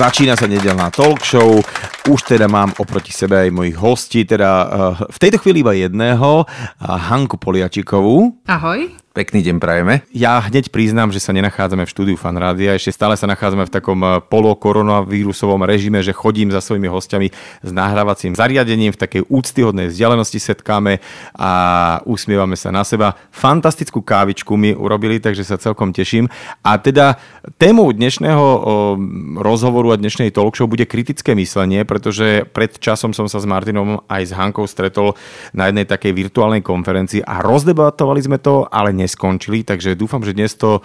Začína sa nedelná talk show. Už teda mám oproti sebe aj mojich hostí, teda uh, v tejto chvíli iba jedného, uh, Hanku Poliačikovú. Ahoj. Pekný deň prajeme. Ja hneď priznám, že sa nenachádzame v štúdiu Fanrádia, ešte stále sa nachádzame v takom eh, polokoronavírusovom režime, že chodím za svojimi hostiami s nahrávacím zariadením, v takej úctyhodnej vzdialenosti setkáme a usmievame sa na seba. Fantastickú kávičku mi urobili, takže sa celkom teším. A teda témou dnešného rozhovoru a dnešnej talk show bude kritické myslenie, pretože pred časom som sa s Martinom aj s Hankou stretol na jednej takej virtuálnej konferencii a rozdebatovali sme to, ale neskončili, takže dúfam, že dnes to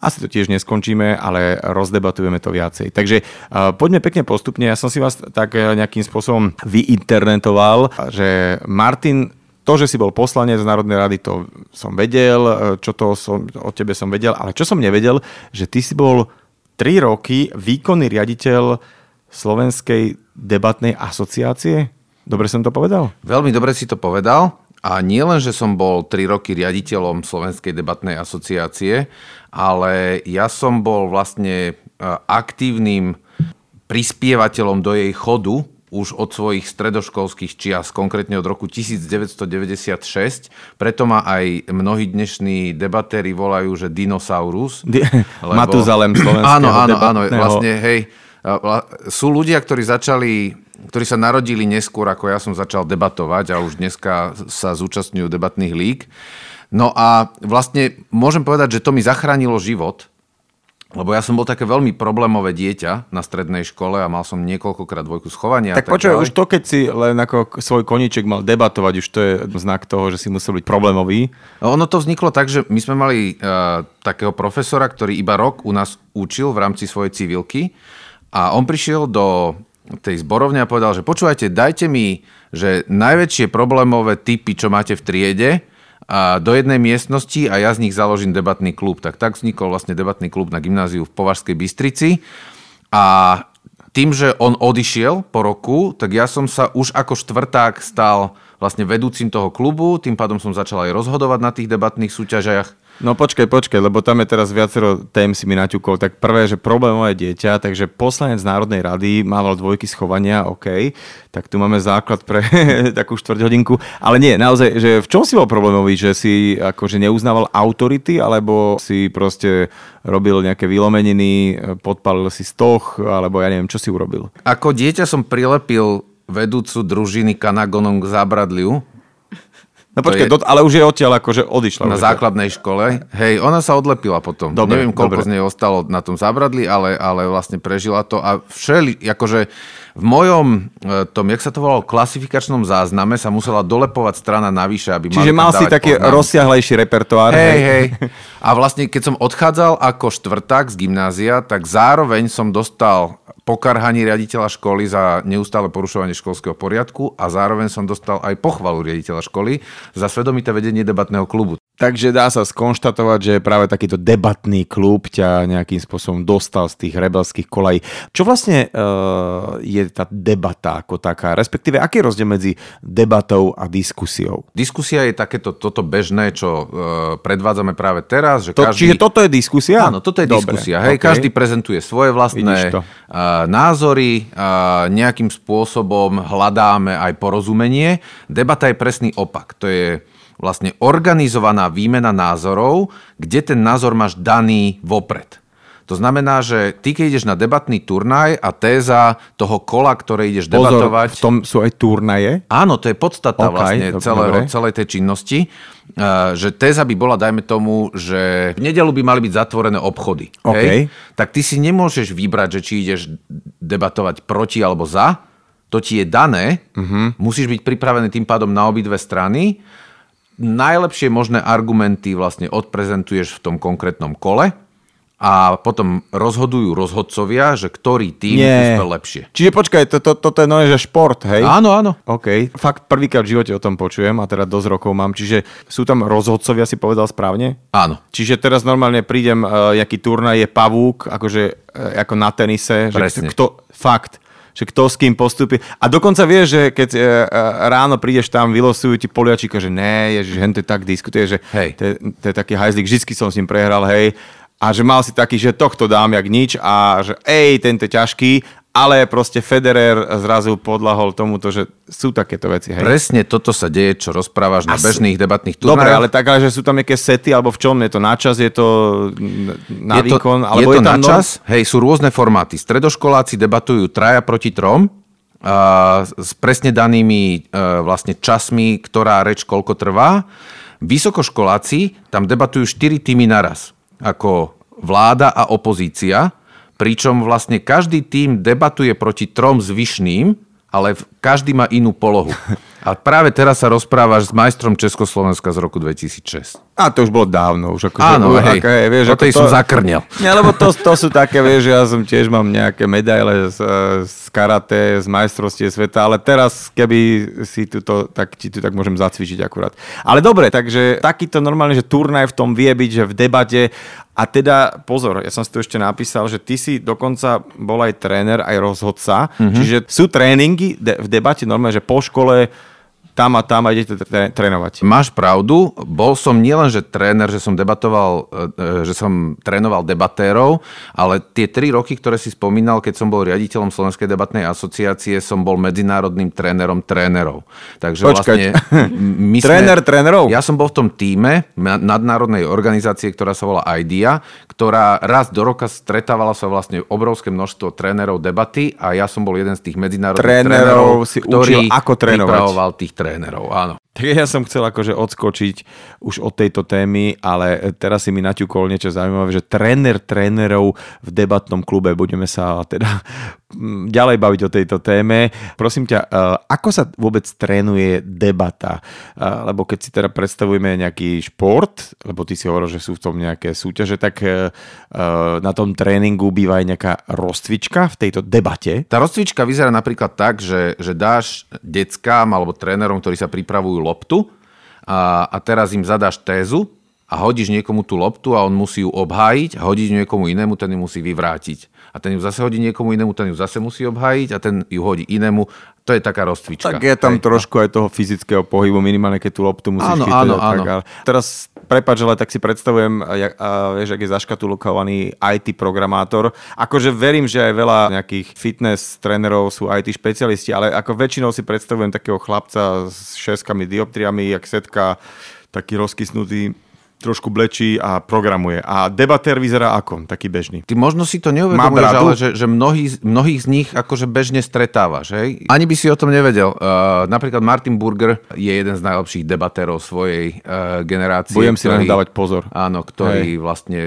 asi to tiež neskončíme, ale rozdebatujeme to viacej. Takže uh, poďme pekne postupne. Ja som si vás tak uh, nejakým spôsobom vyinternetoval, že Martin to, že si bol poslanec z Národnej rady, to som vedel, uh, čo to som, o tebe som vedel, ale čo som nevedel, že ty si bol 3 roky výkonný riaditeľ Slovenskej debatnej asociácie. Dobre som to povedal? Veľmi dobre si to povedal. A nie len, že som bol 3 roky riaditeľom Slovenskej debatnej asociácie, ale ja som bol vlastne e, aktívnym prispievateľom do jej chodu už od svojich stredoškolských čias, konkrétne od roku 1996. Preto ma aj mnohí dnešní debatéri volajú, že dinosaurus. Di- lebo... Matuzalem slovenského Áno, áno, áno. Vlastne, hej, sú ľudia, ktorí začali ktorí sa narodili neskôr, ako ja som začal debatovať a už dneska sa zúčastňujú debatných lík. No a vlastne môžem povedať, že to mi zachránilo život, lebo ja som bol také veľmi problémové dieťa na strednej škole a mal som niekoľkokrát dvojku schovania. Tak, tak počuj, už to, keď si len ako svoj koníček mal debatovať, už to je znak toho, že si musel byť problémový. No, ono to vzniklo tak, že my sme mali uh, takého profesora, ktorý iba rok u nás učil v rámci svojej civilky a on prišiel do tej zborovne a povedal, že počúvajte, dajte mi, že najväčšie problémové typy, čo máte v triede, a do jednej miestnosti a ja z nich založím debatný klub. Tak tak vznikol vlastne debatný klub na gymnáziu v Považskej Bystrici. A tým, že on odišiel po roku, tak ja som sa už ako štvrták stal vlastne vedúcim toho klubu, tým pádom som začal aj rozhodovať na tých debatných súťažiach No počkaj, počkaj, lebo tam je teraz viacero tém si mi naťukol. Tak prvé, že problémové dieťa, takže poslanec Národnej rady mával dvojky schovania, OK, tak tu máme základ pre takú štvrť hodinku. Ale nie, naozaj, že v čom si bol problémový? Že si akože neuznával autority, alebo si proste robil nejaké vylomeniny, podpalil si stoch, alebo ja neviem, čo si urobil? Ako dieťa som prilepil vedúcu družiny Kanagonom k zábradliu, No počkaj, je... ale už je odtiaľ akože odišla. Na základnej škole. Hej, ona sa odlepila potom. Dobre, Neviem, koľko dobre. z nej ostalo na tom zabradli, ale, ale vlastne prežila to. A všeli, akože v mojom e, tom, jak sa to volalo, klasifikačnom zázname sa musela dolepovať strana navyše, aby Čiže mal si taký poznám. rozsiahlejší repertoár. Hej, hej. A vlastne, keď som odchádzal ako štvrták z gymnázia, tak zároveň som dostal pokarhaní riaditeľa školy za neustále porušovanie školského poriadku a zároveň som dostal aj pochvalu riaditeľa školy za svedomité vedenie debatného klubu. Takže dá sa skonštatovať, že práve takýto debatný klub ťa nejakým spôsobom dostal z tých rebelských kolají. Čo vlastne uh, je tá debata ako taká? Respektíve, aký je rozdiel medzi debatou a diskusiou? Diskusia je takéto toto bežné, čo uh, predvádzame práve teraz. Že to, každý... Čiže toto je diskusia? Áno, toto je Dobre, diskusia. Hej, okay. Každý prezentuje svoje vlastné uh, názory, uh, nejakým spôsobom hľadáme aj porozumenie. Debata je presný opak. To je vlastne organizovaná výmena názorov, kde ten názor máš daný vopred. To znamená, že ty, keď ideš na debatný turnaj a téza toho kola, ktoré ideš Pozor, debatovať... v tom sú aj turnaje? Áno, to je podstata okay, vlastne celého, celej tej činnosti. že téza by bola, dajme tomu, že v nedelu by mali byť zatvorené obchody. Okay. Hej? Tak ty si nemôžeš vybrať, že či ideš debatovať proti alebo za. To ti je dané. Uh-huh. Musíš byť pripravený tým pádom na obidve strany najlepšie možné argumenty vlastne odprezentuješ v tom konkrétnom kole a potom rozhodujú rozhodcovia, že ktorý tým je lepšie. Čiže počkaj, toto to, to je no, že šport, hej? Áno, áno. OK. Fakt prvýkrát v živote o tom počujem a teda dosť rokov mám. Čiže sú tam rozhodcovia, si povedal správne? Áno. Čiže teraz normálne prídem, uh, jaký turnaj je pavúk, akože uh, ako na tenise. Presne. Že kto, fakt že kto s kým postupí. A dokonca vieš, že keď e, e, ráno prídeš tam, vylosujú ti poliačika, že ne, ježiš, hen to tak diskutuje, že hej. To, je, to je taký hajzlik, vždy som s ním prehral, hej. A že mal si taký, že tohto dám jak nič a že ej, tento ťažký ale proste Federer zrazu podlahol tomuto, že sú takéto veci. Hej? Presne toto sa deje, čo rozprávaš na bežných debatných turnajoch. Dobre, ale tak, ale že sú tam nejaké sety, alebo v čom? Je to na čas, je to na je výkon? To, alebo je to je na no... čas, hej, sú rôzne formáty. Stredoškoláci debatujú traja proti trom, a, s presne danými e, vlastne časmi, ktorá reč koľko trvá. Vysokoškoláci tam debatujú 4 týmy naraz, ako vláda a opozícia pričom vlastne každý tým debatuje proti trom zvyšným, ale každý má inú polohu. A práve teraz sa rozprávaš s majstrom Československa z roku 2006. A to už bolo dávno. Už ako, Áno, že, hej, aké, vieš, ako to, som zakrnel. Nie, lebo to, to sú také, vieš, ja som tiež mám nejaké medaile z, z karate, z majstrovstie sveta, ale teraz, keby si tu to, tak ti tu tak môžem zacvičiť akurát. Ale dobre, takže takýto normálne, že turnaj v tom vie byť, že v debate a teda pozor, ja som si tu ešte napísal, že ty si dokonca bol aj tréner, aj rozhodca, mm-hmm. čiže sú tréningy de- v debate normálne, že po škole tam a tam a idete trénovať. Máš pravdu, bol som nielen, že tréner, že som debatoval, e, e, že som trénoval debatérov, ale tie tri roky, ktoré si spomínal, keď som bol riaditeľom Slovenskej debatnej asociácie, som bol medzinárodným trénerom trénerov. Takže Počkať. vlastne... My sme, Tréner trénerov? Ja som bol v tom týme nadnárodnej organizácie, ktorá sa volá IDEA, ktorá raz do roka stretávala sa vlastne obrovské množstvo trénerov debaty a ja som bol jeden z tých medzinárodných trénerov, trénerov si ktorý učil, ako trénovať. tých trénerov, áno. Tak ja som chcel akože odskočiť už od tejto témy, ale teraz si mi naťukol niečo zaujímavé, že tréner trénerov v debatnom klube, budeme sa teda ďalej baviť o tejto téme. Prosím ťa, eh, ako sa vôbec trénuje debata? Eh, lebo keď si teda predstavujeme nejaký šport, lebo ty si hovoril, že sú v tom nejaké súťaže, tak eh, na tom tréningu býva aj nejaká rozcvička v tejto debate? Tá rozcvička vyzerá napríklad tak, že, že dáš deckám alebo trénerom, ktorí sa pripravujú loptu a, a teraz im zadáš tézu a hodíš niekomu tú loptu a on musí ju obhájiť a hodíš niekomu inému, ten ju musí vyvrátiť a ten ju zase hodí niekomu inému, ten ju zase musí obhájiť a ten ju hodí inému. To je taká rozcvička. Tak je tam Hej. trošku aj toho fyzického pohybu, minimálne keď tú loptu musíš áno, chytať. Áno, áno. Tak, teraz prepač, ale tak si predstavujem, jak, a, vieš, ak je zaškatulkovaný IT programátor. Akože verím, že aj veľa nejakých fitness trénerov sú IT špecialisti, ale ako väčšinou si predstavujem takého chlapca s šeskami, dioptriami, jak setka, taký rozkysnutý trošku blečí a programuje. A debatér vyzerá ako? Taký bežný. Ty možno si to neuvedomuješ, ale že, že mnohí, mnohých z nich akože bežne stretávaš. Hej? Ani by si o tom nevedel. Uh, napríklad Martin Burger je jeden z najlepších debatérov svojej uh, generácie. Budem si len dávať pozor. Áno, ktorý hej. vlastne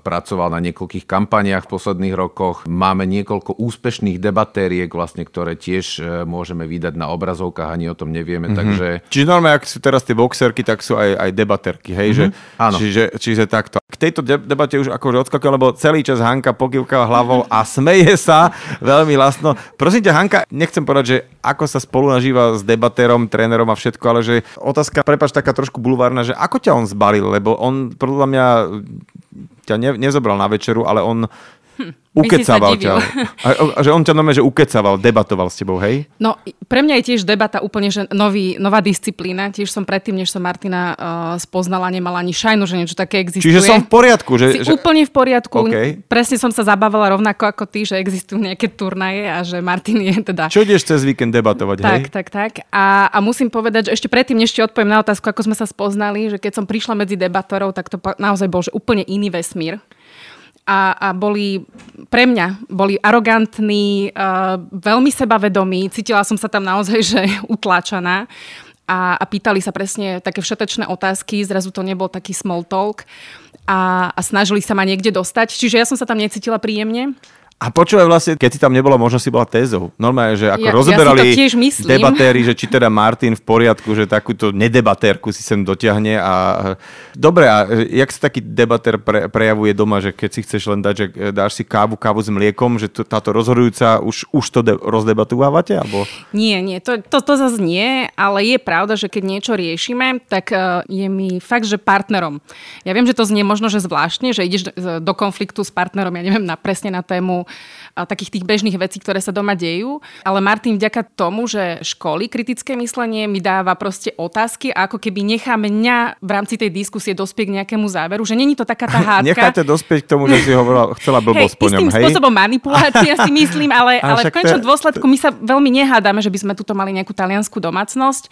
pracoval na niekoľkých kampaniách v posledných rokoch. Máme niekoľko úspešných debatériek, vlastne, ktoré tiež uh, môžeme vydať na obrazovkách, ani o tom nevieme. Mm-hmm. Takže... Čiže normálne, ak sú teraz tie boxerky, tak sú aj, aj debaterky. Hej? Mm-hmm. Že Áno. Čiže, čiže takto. K tejto debate už akože odskakal, lebo celý čas Hanka pokývka hlavou a smeje sa veľmi lasno. Prosím ťa, Hanka, nechcem povedať, že ako sa spolu nažíva s debatérom, trénerom a všetko, ale že otázka, prepač, taká trošku bulvárna, že ako ťa on zbalil, lebo on podľa mňa ťa ne, nezobral na večeru, ale on Hm, ukecával ťa. A, a, že on ťa normálne, že ukecával, debatoval s tebou, hej? No, pre mňa je tiež debata úplne že nový, nová disciplína. Tiež som predtým, než som Martina uh, spoznala, nemala ani šajnu, že niečo také existuje. Čiže som v poriadku. Že, si že... úplne v poriadku. Okay. Presne som sa zabávala rovnako ako ty, že existujú nejaké turnaje a že Martin je teda... Čo ideš cez víkend debatovať, tak, hej? Tak, tak, tak. A, a musím povedať, že ešte predtým, než ti odpoviem na otázku, ako sme sa spoznali, že keď som prišla medzi debatorov, tak to naozaj bol že úplne iný vesmír a, a boli pre mňa boli arogantní, uh, veľmi sebavedomí, cítila som sa tam naozaj, že utláčaná. A, a pýtali sa presne také všetečné otázky, zrazu to nebol taký small talk. A, a snažili sa ma niekde dostať, čiže ja som sa tam necítila príjemne. A počúvaj vlastne, keď si tam nebola, možno si bola tézou. Normálne, že ako ja, rozoberali ja debatéri, že či teda Martin v poriadku, že takúto nedebatérku si sem dotiahne a dobre, a jak sa taký debatér pre, prejavuje doma, že keď si chceš len dať, že dáš si kávu, kávu s mliekom, že to, táto rozhodujúca už, už to de- rozdebatúvate? Alebo... Nie, nie, to, to, to zase nie, ale je pravda, že keď niečo riešime, tak uh, je mi fakt, že partnerom. Ja viem, že to znie možno, že zvláštne, že ideš do konfliktu s partnerom, ja neviem, na, presne na tému takých tých bežných vecí, ktoré sa doma dejú. Ale Martin vďaka tomu, že školy kritické myslenie mi dáva proste otázky a ako keby nechá mňa v rámci tej diskusie dospieť k nejakému záveru, že není to taká tá hádka. Necháte dospieť k tomu, že si hovorila, chcela blbosť po ňom, hej? spôsobom manipulácia si myslím, ale, ale, v konečnom to... dôsledku my sa veľmi nehádame, že by sme tuto mali nejakú taliansku domácnosť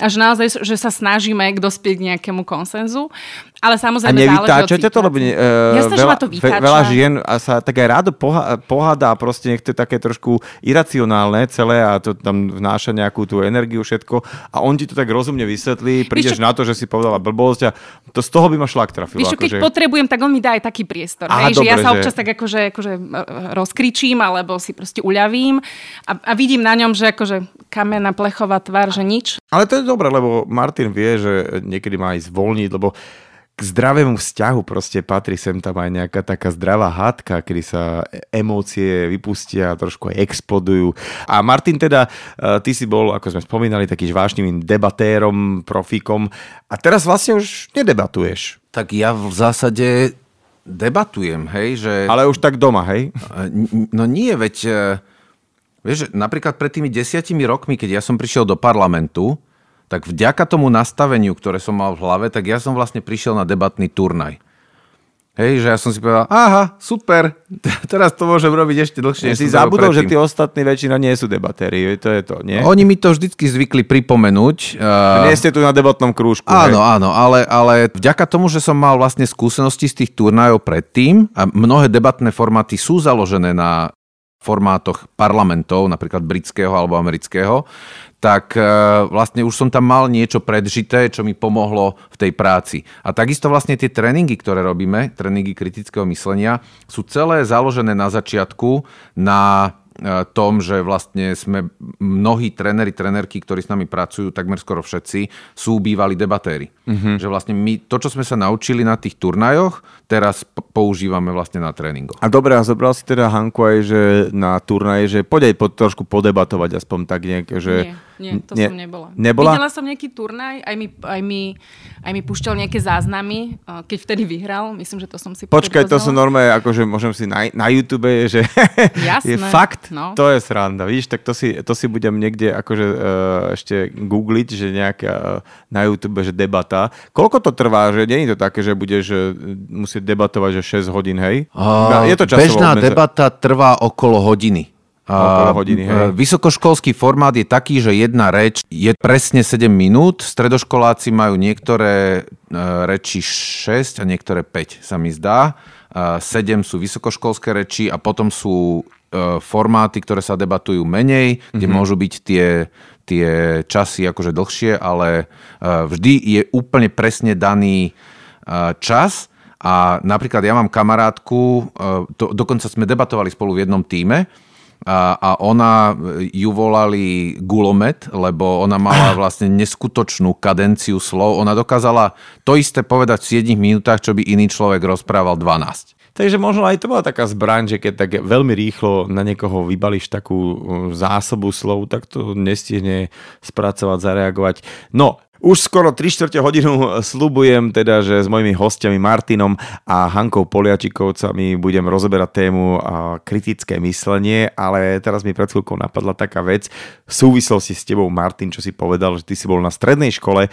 a že naozaj, že sa snažíme k dospieť k nejakému konsenzu. Ale samozrejme a nevytáčate to, lebo uh, Jasne, veľa, to veľa žien a sa tak aj rádo poha- pohádá proste nech to je také trošku iracionálne celé a to tam vnáša nejakú tú energiu všetko a on ti to tak rozumne vysvetlí, prídeš čo... na to, že si povedala blbosť a to z toho by ma šlak trafilo. Víš, keď že... potrebujem, tak on mi dá aj taký priestor. Aha, hej, dobre, že ja sa občas že... tak akože, akože rozkričím alebo si proste uľavím a, a vidím na ňom, že akože kamená plechová tvár, že nič. Ale to je dobré, lebo Martin vie, že niekedy má ísť zvolniť, lebo k zdravému vzťahu proste patrí sem tam aj nejaká taká zdravá hádka, kedy sa emócie vypustia, trošku aj explodujú. A Martin teda, e, ty si bol, ako sme spomínali, taký vášnivým debatérom, profíkom a teraz vlastne už nedebatuješ. Tak ja v zásade debatujem, hej, že... Ale už tak doma, hej? E, no nie, veď... Vieš, napríklad pred tými desiatimi rokmi, keď ja som prišiel do parlamentu, tak vďaka tomu nastaveniu, ktoré som mal v hlave, tak ja som vlastne prišiel na debatný turnaj. Hej, že ja som si povedal, aha, super, teraz to môžem robiť ešte dlhšie. Ja si zabudol, že tí ostatní väčšina nie sú debatéri, to je to, nie? Oni mi to vždycky zvykli pripomenúť. A nie ste tu na debatnom krúžku. Áno, hej. áno, ale, ale vďaka tomu, že som mal vlastne skúsenosti z tých turnajov predtým a mnohé debatné formáty sú založené na formátoch parlamentov, napríklad britského alebo amerického, tak e, vlastne už som tam mal niečo predžité, čo mi pomohlo v tej práci. A takisto vlastne tie tréningy, ktoré robíme, tréningy kritického myslenia, sú celé založené na začiatku na tom, že vlastne sme mnohí tréneri, trénerky, ktorí s nami pracujú, takmer skoro všetci, sú bývali debatéri. Uh-huh. Že vlastne my to, čo sme sa naučili na tých turnajoch, teraz používame vlastne na tréningoch. A dobre, a zobral si teda Hanku aj, že na turnaje, že poď aj po, trošku podebatovať aspoň tak nejak, že... Nie. Nie, to nie, som nebola. Nebola? Videla som nejaký turnaj, aj mi, aj mi, aj mi púšťal nejaké záznamy, keď vtedy vyhral. Myslím, že to som si Počkaj, to sú normálne, akože môžem si na, na YouTube, že Jasné, je fakt, no. to je sranda. Vidíš, tak to si, to si budem niekde akože uh, ešte googliť, že nejaká uh, na YouTube, že debata. Koľko to trvá, že nie je to také, že budeš uh, musieť debatovať, že 6 hodín, hej? Uh, je to Bežná debata trvá okolo hodiny hodiny, hej. Vysokoškolský formát je taký, že jedna reč je presne 7 minút, stredoškoláci majú niektoré e, reči 6 a niektoré 5, sa mi zdá. 7 sú vysokoškolské reči a potom sú e, formáty, ktoré sa debatujú menej, kde mm-hmm. môžu byť tie, tie časy akože dlhšie, ale e, vždy je úplne presne daný čas a napríklad ja mám kamarátku, do, dokonca sme debatovali spolu v jednom týme, a, a ona ju volali gulomet, lebo ona mala vlastne neskutočnú kadenciu slov. Ona dokázala to isté povedať v 7 minútach, čo by iný človek rozprával 12. Takže možno aj to bola taká zbraň, že keď tak veľmi rýchlo na niekoho vybališ takú uh, zásobu slov, tak to nestihne spracovať, zareagovať. No, už skoro 3 čtvrte hodinu slubujem teda, že s mojimi hostiami Martinom a Hankou Poliačikovcami budem rozoberať tému kritické myslenie, ale teraz mi pred chvíľkou napadla taká vec v súvislosti s tebou Martin, čo si povedal, že ty si bol na strednej škole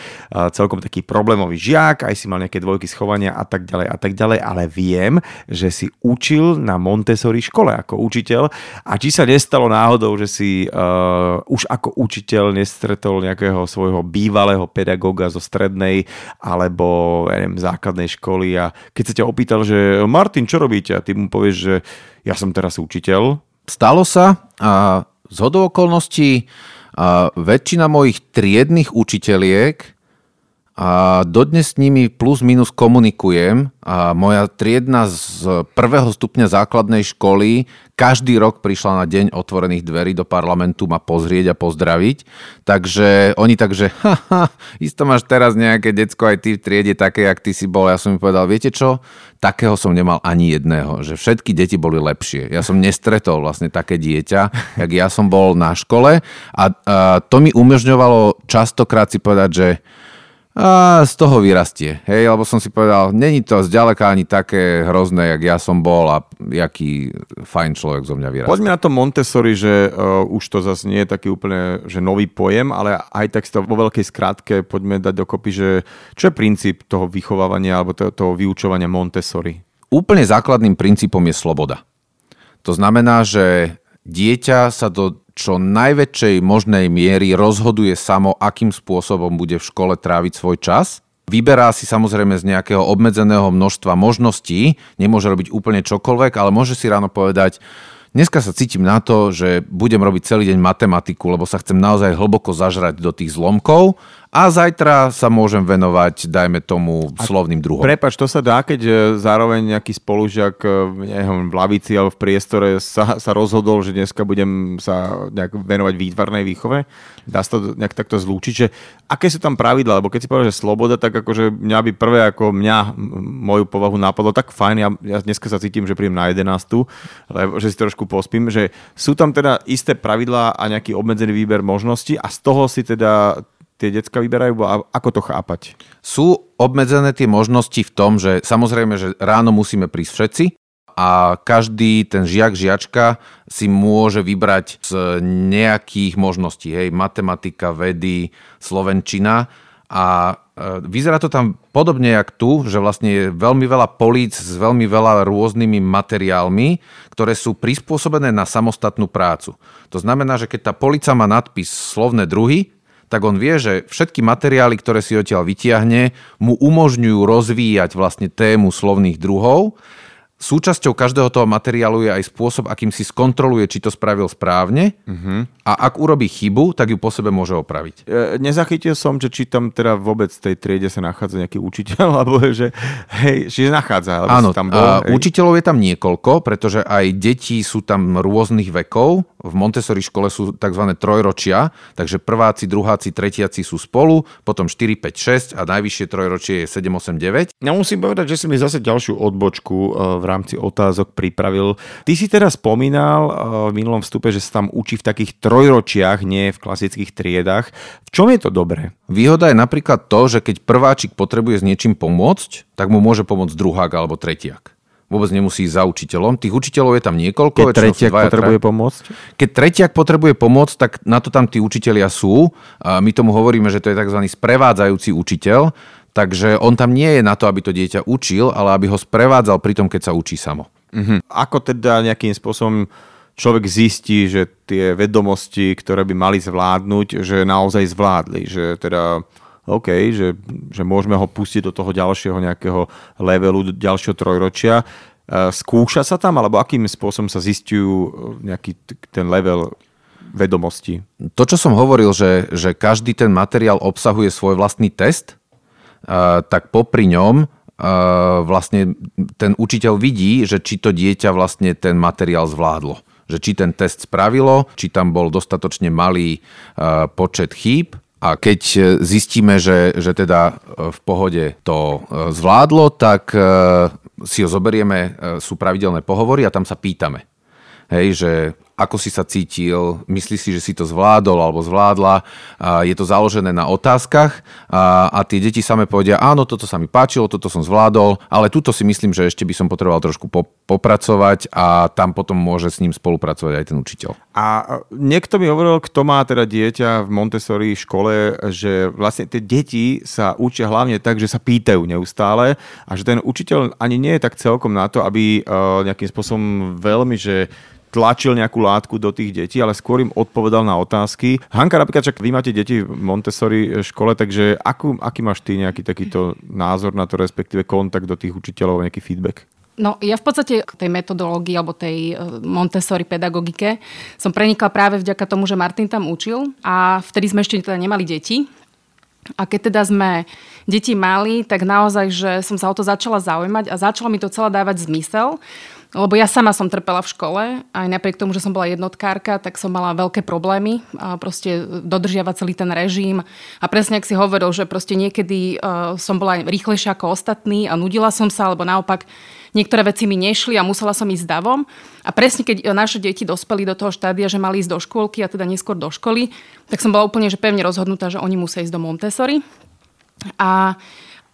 celkom taký problémový žiak, aj si mal nejaké dvojky schovania a tak ďalej a tak ďalej, ale viem, že si učil na Montessori škole ako učiteľ. A či sa nestalo náhodou, že si uh, už ako učiteľ nestretol nejakého svojho bývalého pedagóga zo strednej alebo ja neviem, základnej školy a keď sa ťa opýtal, že Martin, čo robíte? A ty mu povieš, že ja som teraz učiteľ. Stalo sa a z okolností a väčšina mojich triednych učiteľiek a dodnes s nimi plus minus komunikujem a moja triedna z prvého stupňa základnej školy každý rok prišla na deň otvorených dverí do parlamentu ma pozrieť a pozdraviť. Takže oni takže, haha, isto máš teraz nejaké decko aj ty v triede také, jak ty si bol. Ja som mi povedal, viete čo, takého som nemal ani jedného, že všetky deti boli lepšie. Ja som nestretol vlastne také dieťa, jak ja som bol na škole a, a to mi umožňovalo častokrát si povedať, že a z toho vyrastie. Hej, lebo som si povedal, není to zďaleka ani také hrozné, jak ja som bol a jaký fajn človek zo mňa vyrastie. Poďme na to Montessori, že uh, už to zase nie je taký úplne že nový pojem, ale aj tak to vo veľkej skratke poďme dať dokopy, že čo je princíp toho vychovávania alebo toho, toho vyučovania Montessori? Úplne základným princípom je sloboda. To znamená, že dieťa sa do čo najväčšej možnej miery rozhoduje samo, akým spôsobom bude v škole tráviť svoj čas. Vyberá si samozrejme z nejakého obmedzeného množstva možností, nemôže robiť úplne čokoľvek, ale môže si ráno povedať, dneska sa cítim na to, že budem robiť celý deň matematiku, lebo sa chcem naozaj hlboko zažrať do tých zlomkov a zajtra sa môžem venovať, dajme tomu, slovným druhom. Prepač, to sa dá, keď e, zároveň nejaký spolužiak neviem, v lavici alebo v priestore sa, sa rozhodol, že dneska budem sa nejak venovať výtvarnej výchove? Dá sa to nejak takto zlúčiť? Že aké sú tam pravidla? Lebo keď si povedal, že sloboda, tak akože mňa by prvé ako mňa, moju povahu napadlo, tak fajn, ja, ja dneska sa cítim, že príjem na 11, lebo že si trošku pospím, že sú tam teda isté pravidlá a nejaký obmedzený výber možností a z toho si teda tie decka vyberajú? A ako to chápať? Sú obmedzené tie možnosti v tom, že samozrejme, že ráno musíme prísť všetci a každý ten žiak, žiačka si môže vybrať z nejakých možností. Hej, matematika, vedy, slovenčina a e, vyzerá to tam podobne jak tu, že vlastne je veľmi veľa políc s veľmi veľa rôznymi materiálmi, ktoré sú prispôsobené na samostatnú prácu. To znamená, že keď tá polica má nadpis slovné druhy, tak on vie, že všetky materiály, ktoré si odtiaľ vytiahne, mu umožňujú rozvíjať vlastne tému slovných druhov súčasťou každého toho materiálu je aj spôsob, akým si skontroluje, či to spravil správne uh-huh. a ak urobí chybu, tak ju po sebe môže opraviť. E, nezachytil som, že či tam teda vôbec v tej triede sa nachádza nejaký učiteľ, alebo že hej, sa nachádza. Áno, tam bol, hej. učiteľov je tam niekoľko, pretože aj deti sú tam rôznych vekov. V Montessori škole sú tzv. trojročia, takže prváci, druháci, tretiaci sú spolu, potom 4, 5, 6 a najvyššie trojročie je 7, 8, 9. Ja musím povedať, že si mi zase ďalšiu odbočku e, v rámci otázok pripravil. Ty si teraz spomínal eh, v minulom vstupe, že sa tam učí v takých trojročiach, nie v klasických triedách. V čom je to dobré? Výhoda je napríklad to, že keď prváčik potrebuje s niečím pomôcť, tak mu môže pomôcť druhák alebo tretiak vôbec nemusí ísť za učiteľom. Tých učiteľov je tam niekoľko. Keď tretiak potrebuje pomôcť? Keď tretiak potrebuje pomôcť, tak na to tam tí učiteľia sú. A my tomu hovoríme, že to je tzv. sprevádzajúci učiteľ. Takže on tam nie je na to, aby to dieťa učil, ale aby ho sprevádzal pri tom, keď sa učí samo. Uh-huh. Ako teda nejakým spôsobom človek zistí, že tie vedomosti, ktoré by mali zvládnuť, že naozaj zvládli, že teda OK, že, že môžeme ho pustiť do toho ďalšieho nejakého levelu, ďalšieho trojročia. E, skúša sa tam, alebo akým spôsobom sa zistujú nejaký ten level vedomosti? To, čo som hovoril, že, že každý ten materiál obsahuje svoj vlastný test, tak popri ňom vlastne ten učiteľ vidí, že či to dieťa vlastne ten materiál zvládlo. Že či ten test spravilo, či tam bol dostatočne malý počet chýb a keď zistíme, že, že teda v pohode to zvládlo, tak si ho zoberieme, sú pravidelné pohovory a tam sa pýtame. Hej, že ako si sa cítil, myslíš si, že si to zvládol alebo zvládla. Je to založené na otázkach a, tie deti same povedia, áno, toto sa mi páčilo, toto som zvládol, ale tuto si myslím, že ešte by som potreboval trošku po, popracovať a tam potom môže s ním spolupracovať aj ten učiteľ. A niekto mi hovoril, kto má teda dieťa v Montessori škole, že vlastne tie deti sa učia hlavne tak, že sa pýtajú neustále a že ten učiteľ ani nie je tak celkom na to, aby nejakým spôsobom veľmi, že tlačil nejakú látku do tých detí, ale skôr im odpovedal na otázky. Hanka, napríklad, čak vy máte deti v Montessori škole, takže akú, aký máš ty nejaký takýto názor na to, respektíve kontakt do tých učiteľov, nejaký feedback? No ja v podstate tej metodológii alebo tej e, Montessori pedagogike som prenikla práve vďaka tomu, že Martin tam učil a vtedy sme ešte teda nemali deti. A keď teda sme deti mali, tak naozaj, že som sa o to začala zaujímať a začalo mi to celé dávať zmysel. Lebo ja sama som trpela v škole, aj napriek tomu, že som bola jednotkárka, tak som mala veľké problémy a proste dodržiavať celý ten režim. A presne, ak si hovoril, že proste niekedy uh, som bola rýchlejšia ako ostatní a nudila som sa, alebo naopak niektoré veci mi nešli a musela som ísť davom. A presne keď naše deti dospeli do toho štádia, že mali ísť do škôlky a teda neskôr do školy, tak som bola úplne že pevne rozhodnutá, že oni musia ísť do Montessori. A,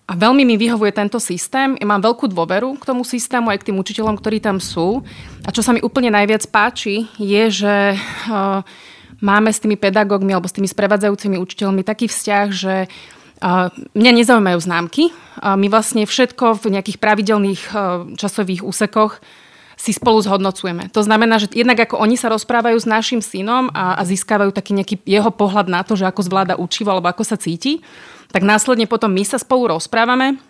a veľmi mi vyhovuje tento systém. Ja mám veľkú dôveru k tomu systému aj k tým učiteľom, ktorí tam sú. A čo sa mi úplne najviac páči, je, že uh, máme s tými pedagógmi alebo s tými sprevádzajúcimi učiteľmi taký vzťah, že uh, mňa nezaujímajú známky. Uh, my vlastne všetko v nejakých pravidelných uh, časových úsekoch si spolu zhodnocujeme. To znamená, že jednak ako oni sa rozprávajú s našim synom a, a získavajú taký nejaký jeho pohľad na to, že ako zvláda učivo alebo ako sa cíti, tak následne potom my sa spolu rozprávame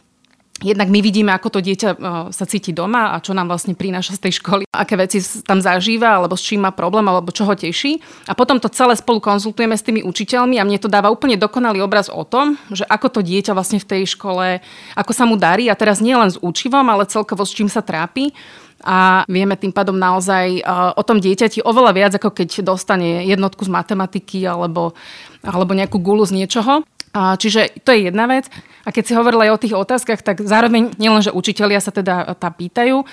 Jednak my vidíme, ako to dieťa sa cíti doma a čo nám vlastne prináša z tej školy, aké veci tam zažíva, alebo s čím má problém, alebo čo ho teší. A potom to celé spolu konzultujeme s tými učiteľmi a mne to dáva úplne dokonalý obraz o tom, že ako to dieťa vlastne v tej škole, ako sa mu darí a teraz nie len s učivom, ale celkovo s čím sa trápi a vieme tým pádom naozaj o tom dieťati oveľa viac, ako keď dostane jednotku z matematiky alebo, alebo nejakú gulu z niečoho. Čiže to je jedna vec. A keď si hovorila aj o tých otázkach, tak zároveň nielen, že učitelia sa teda tam pýtajú,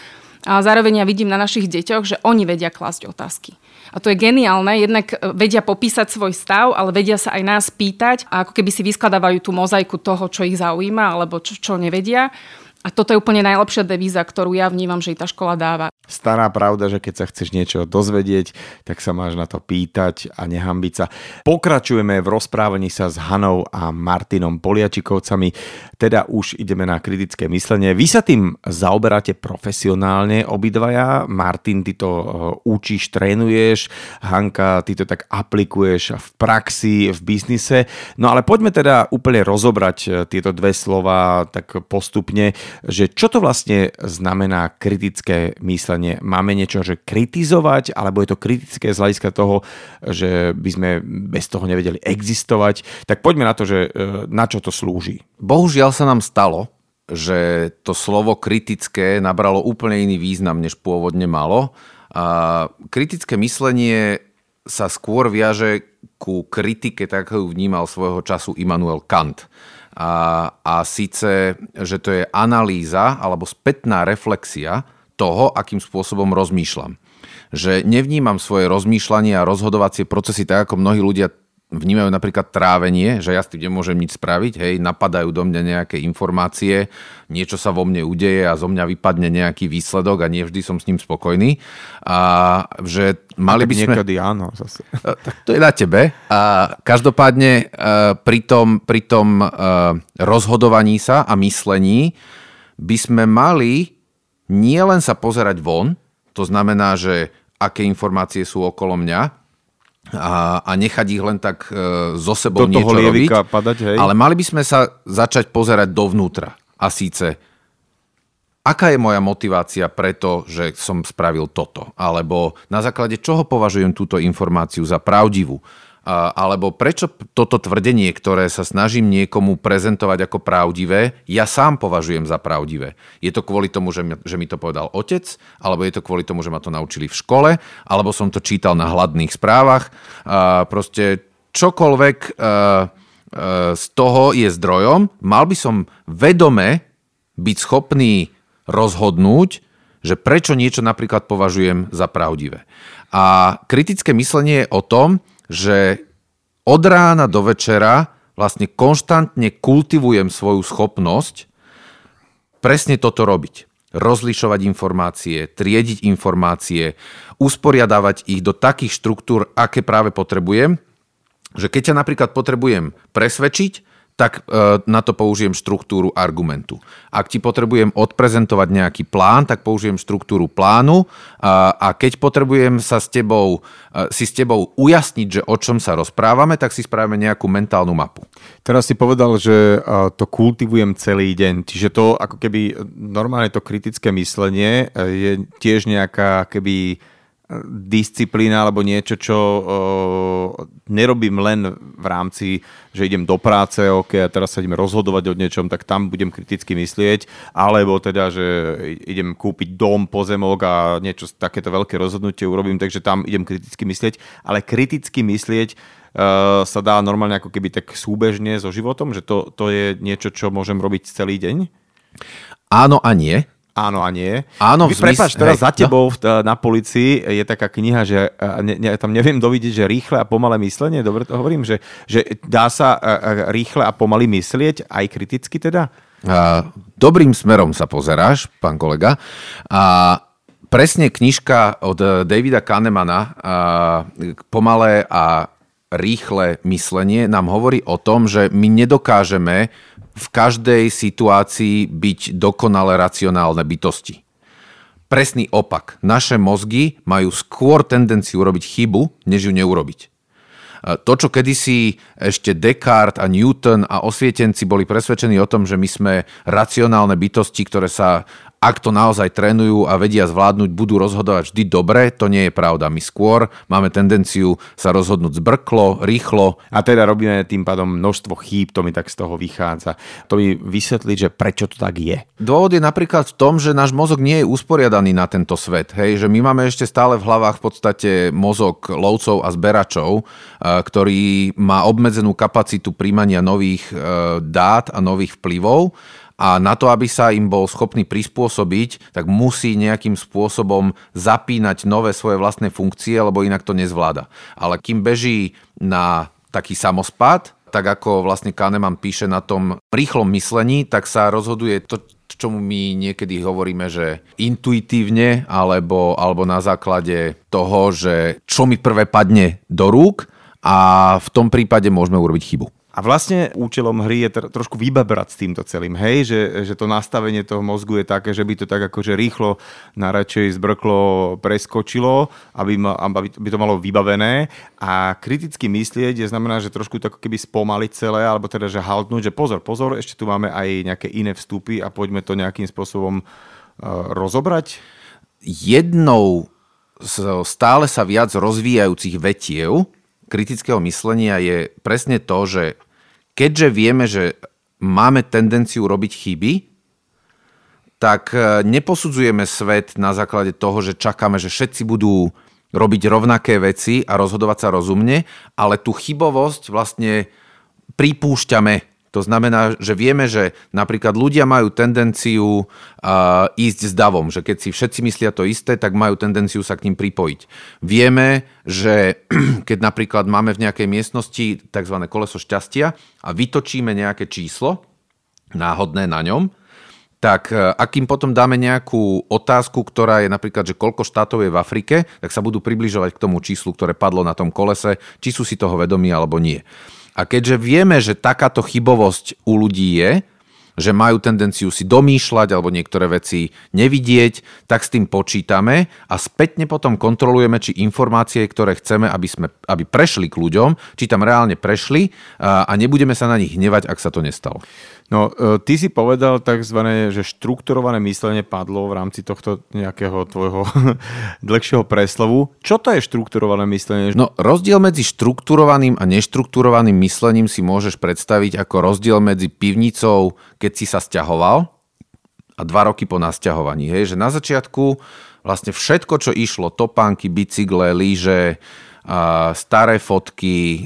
a zároveň ja vidím na našich deťoch, že oni vedia klásť otázky. A to je geniálne, jednak vedia popísať svoj stav, ale vedia sa aj nás pýtať ako keby si vyskladávajú tú mozaiku toho, čo ich zaujíma alebo čo, čo nevedia. A toto je úplne najlepšia devíza, ktorú ja vnímam, že i tá škola dáva. Stará pravda, že keď sa chceš niečo dozvedieť, tak sa máš na to pýtať a nehambiť sa. Pokračujeme v rozprávaní sa s Hanou a Martinom Poliačikovcami, teda už ideme na kritické myslenie. Vy sa tým zaoberáte profesionálne obidvaja. Martin, ty to e, učíš, trénuješ, Hanka, ty to tak aplikuješ v praxi, v biznise. No ale poďme teda úplne rozobrať e, tieto dve slova tak postupne že čo to vlastne znamená kritické myslenie. Máme niečo, že kritizovať, alebo je to kritické z hľadiska toho, že by sme bez toho nevedeli existovať. Tak poďme na to, že e, na čo to slúži. Bohužiaľ sa nám stalo, že to slovo kritické nabralo úplne iný význam, než pôvodne malo. A kritické myslenie sa skôr viaže ku kritike, tak ho vnímal svojho času Immanuel Kant. A, a síce, že to je analýza alebo spätná reflexia toho, akým spôsobom rozmýšľam. Že nevnímam svoje rozmýšľanie a rozhodovacie procesy tak, ako mnohí ľudia vnímajú napríklad trávenie, že ja s tým nemôžem nič spraviť, hej, napadajú do mňa nejaké informácie, niečo sa vo mne udeje a zo mňa vypadne nejaký výsledok a nie vždy som s ním spokojný. A že mali by sme... Niekedy áno, zase. Tak to je na tebe. A každopádne pri tom, pri tom rozhodovaní sa a myslení by sme mali nielen sa pozerať von, to znamená, že aké informácie sú okolo mňa, a, a nechať ich len tak e, so sebou Do niečo robiť. Padať, hej. Ale mali by sme sa začať pozerať dovnútra. A síce, aká je moja motivácia preto, že som spravil toto? Alebo na základe čoho považujem túto informáciu za pravdivú? Alebo prečo toto tvrdenie, ktoré sa snažím niekomu prezentovať ako pravdivé, ja sám považujem za pravdivé. Je to kvôli tomu, že mi, to povedal otec, alebo je to kvôli tomu, že ma to naučili v škole, alebo som to čítal na hladných správach. Proste čokoľvek z toho je zdrojom, mal by som vedome byť schopný rozhodnúť, že prečo niečo napríklad považujem za pravdivé. A kritické myslenie je o tom, že od rána do večera vlastne konštantne kultivujem svoju schopnosť presne toto robiť. Rozlišovať informácie, triediť informácie, usporiadavať ich do takých štruktúr, aké práve potrebujem, že keď ťa napríklad potrebujem presvedčiť, tak e, na to použijem štruktúru argumentu. Ak ti potrebujem odprezentovať nejaký plán, tak použijem štruktúru plánu a keď potrebujem sa s tebou, e, si s tebou ujasniť, že o čom sa rozprávame, tak si spravíme nejakú mentálnu mapu. Teraz si povedal, že e, to kultivujem celý deň, čiže to ako keby normálne to kritické myslenie je tiež nejaká keby disciplína alebo niečo, čo uh, nerobím len v rámci, že idem do práce, ok, a teraz sa idem rozhodovať o niečom, tak tam budem kriticky myslieť, alebo teda, že idem kúpiť dom, pozemok a niečo takéto veľké rozhodnutie urobím, takže tam idem kriticky myslieť, ale kriticky myslieť uh, sa dá normálne ako keby tak súbežne so životom, že to, to je niečo, čo môžem robiť celý deň? Áno a nie. Áno a nie. Áno, v zmysle... Prepač, teraz hej, za no. tebou no? na policii je taká kniha, že ne, ne, tam neviem dovidieť, že rýchle a pomalé myslenie, dobre to hovorím, že, že dá sa rýchle a pomaly myslieť, aj kriticky teda? Dobrým smerom sa pozeráš, pán kolega. A presne knižka od Davida Kahnemana Pomalé a rýchle myslenie nám hovorí o tom, že my nedokážeme v každej situácii byť dokonale racionálne bytosti. Presný opak. Naše mozgy majú skôr tendenciu robiť chybu, než ju neurobiť. To, čo kedysi ešte Descartes a Newton a osvietenci boli presvedčení o tom, že my sme racionálne bytosti, ktoré sa ak to naozaj trénujú a vedia zvládnuť, budú rozhodovať vždy dobre, to nie je pravda. My skôr máme tendenciu sa rozhodnúť zbrklo, rýchlo. A teda robíme tým pádom množstvo chýb, to mi tak z toho vychádza. To mi vysvetliť, že prečo to tak je. Dôvod je napríklad v tom, že náš mozog nie je usporiadaný na tento svet. Hej? Že my máme ešte stále v hlavách v podstate mozog lovcov a zberačov, eh, ktorý má obmedzenú kapacitu príjmania nových eh, dát a nových vplyvov a na to, aby sa im bol schopný prispôsobiť, tak musí nejakým spôsobom zapínať nové svoje vlastné funkcie, lebo inak to nezvláda. Ale kým beží na taký samospad, tak ako vlastne Kahneman píše na tom rýchlom myslení, tak sa rozhoduje to, čomu my niekedy hovoríme, že intuitívne, alebo, alebo na základe toho, že čo mi prvé padne do rúk a v tom prípade môžeme urobiť chybu. A vlastne účelom hry je tr- trošku vybabrať s týmto celým, hej, že, že to nastavenie toho mozgu je také, že by to tak akože rýchlo naradšej zbrklo preskočilo, aby, ma, aby by to malo vybavené a kriticky myslieť je znamená, že trošku to ako keby spomaliť celé, alebo teda, že haltnúť, že pozor, pozor, ešte tu máme aj nejaké iné vstupy a poďme to nejakým spôsobom uh, rozobrať. Jednou z stále sa viac rozvíjajúcich vetiev kritického myslenia je presne to, že keďže vieme, že máme tendenciu robiť chyby, tak e, neposudzujeme svet na základe toho, že čakáme, že všetci budú robiť rovnaké veci a rozhodovať sa rozumne, ale tú chybovosť vlastne pripúšťame to znamená, že vieme, že napríklad ľudia majú tendenciu uh, ísť s davom, že keď si všetci myslia to isté, tak majú tendenciu sa k ním pripojiť. Vieme, že keď napríklad máme v nejakej miestnosti tzv. koleso šťastia a vytočíme nejaké číslo náhodné na ňom, tak uh, ak im potom dáme nejakú otázku, ktorá je napríklad, že koľko štátov je v Afrike, tak sa budú približovať k tomu číslu, ktoré padlo na tom kolese, či sú si toho vedomí alebo nie. A keďže vieme, že takáto chybovosť u ľudí je, že majú tendenciu si domýšľať alebo niektoré veci nevidieť, tak s tým počítame a spätne potom kontrolujeme, či informácie, ktoré chceme, aby, sme, aby prešli k ľuďom, či tam reálne prešli a, a nebudeme sa na nich hnevať, ak sa to nestalo. No, e, ty si povedal tzv. že štrukturované myslenie padlo v rámci tohto nejakého tvojho dlhšieho preslovu. Čo to je štrukturované myslenie? No, rozdiel medzi štrukturovaným a neštrukturovaným myslením si môžeš predstaviť ako rozdiel medzi pivnicou, keď si sa stiahoval a dva roky po nasťahovaní. Hej? Že na začiatku vlastne všetko, čo išlo, topánky, bicykle, lyže, staré fotky,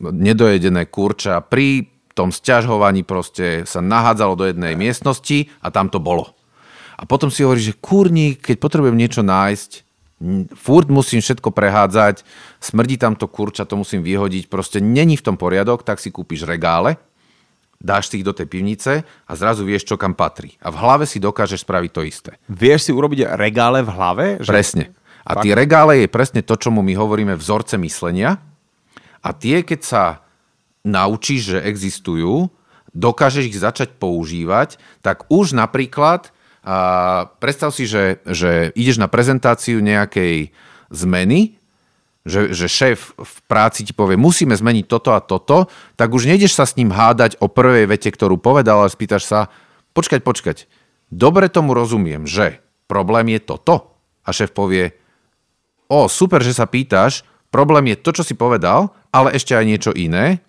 nedojedené kurča, pri tom sťažovaní proste sa nahádzalo do jednej miestnosti a tam to bolo. A potom si hovorí, že kurník, keď potrebujem niečo nájsť, furt musím všetko prehádzať, smrdí tam to kurča, to musím vyhodiť, proste není v tom poriadok, tak si kúpiš regále, dáš si ich do tej pivnice a zrazu vieš, čo kam patrí. A v hlave si dokážeš spraviť to isté. Vieš si urobiť regále v hlave? Že... Presne. A tie regále je presne to, čomu my hovoríme vzorce myslenia. A tie, keď sa naučíš, že existujú, dokážeš ich začať používať, tak už napríklad a predstav si, že, že ideš na prezentáciu nejakej zmeny, že, že šéf v práci ti povie, musíme zmeniť toto a toto, tak už nejdeš sa s ním hádať o prvej vete, ktorú povedal, ale spýtaš sa, počkať, počkať, dobre tomu rozumiem, že problém je toto. A šéf povie, o, super, že sa pýtaš, problém je to, čo si povedal, ale ešte aj niečo iné.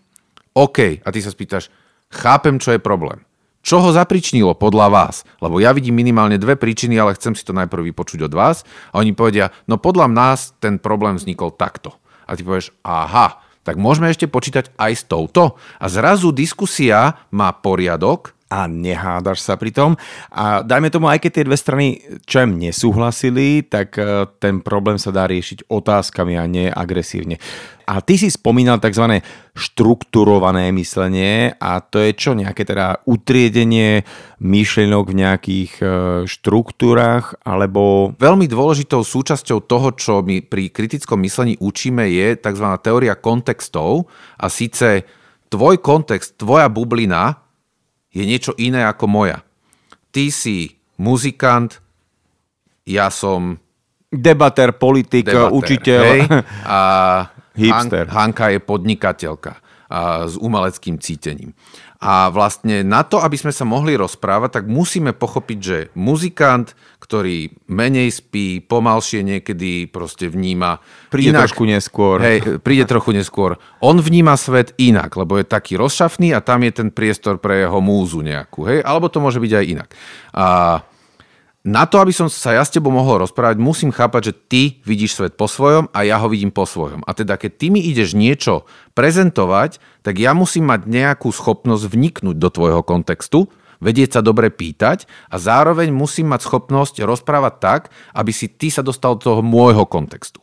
OK. A ty sa spýtaš, chápem, čo je problém. Čo ho zapričnilo podľa vás? Lebo ja vidím minimálne dve príčiny, ale chcem si to najprv vypočuť od vás. A oni povedia, no podľa nás ten problém vznikol takto. A ty povieš, aha, tak môžeme ešte počítať aj s touto. A zrazu diskusia má poriadok a nehádaš sa pri tom. A dajme tomu, aj keď tie dve strany čem nesúhlasili, tak e, ten problém sa dá riešiť otázkami a nie agresívne. A ty si spomínal tzv. štrukturované myslenie a to je čo nejaké teda utriedenie myšlienok v nejakých e, štruktúrach alebo... Veľmi dôležitou súčasťou toho, čo my pri kritickom myslení učíme je tzv. teória kontextov a síce tvoj kontext, tvoja bublina je niečo iné ako moja. Ty si muzikant, ja som... Debater, politik, debater, učiteľ. Hej, a Hipster. Hanka je podnikateľka a s umeleckým cítením. A vlastne na to, aby sme sa mohli rozprávať, tak musíme pochopiť, že muzikant, ktorý menej spí, pomalšie niekedy proste vníma... Príde inak, trošku neskôr. Hej, príde trochu neskôr. On vníma svet inak, lebo je taký rozšafný a tam je ten priestor pre jeho múzu nejakú. Hej? Alebo to môže byť aj inak. A na to, aby som sa ja s tebou mohol rozprávať, musím chápať, že ty vidíš svet po svojom a ja ho vidím po svojom. A teda, keď ty mi ideš niečo prezentovať, tak ja musím mať nejakú schopnosť vniknúť do tvojho kontextu, vedieť sa dobre pýtať a zároveň musím mať schopnosť rozprávať tak, aby si ty sa dostal do toho môjho kontextu.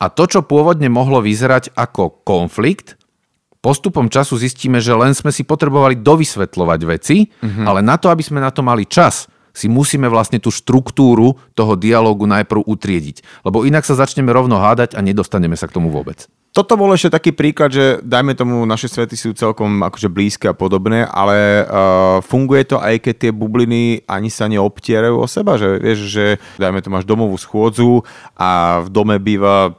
A to, čo pôvodne mohlo vyzerať ako konflikt, postupom času zistíme, že len sme si potrebovali dovysvetľovať veci, mm-hmm. ale na to, aby sme na to mali čas, si musíme vlastne tú štruktúru toho dialógu najprv utriediť. Lebo inak sa začneme rovno hádať a nedostaneme sa k tomu vôbec. Toto bol ešte taký príklad, že dajme tomu, naše svety sú celkom akože blízke a podobné, ale uh, funguje to aj keď tie bubliny ani sa neobtierajú o seba, že vieš, že dajme tomu máš domovú schôdzu a v dome býva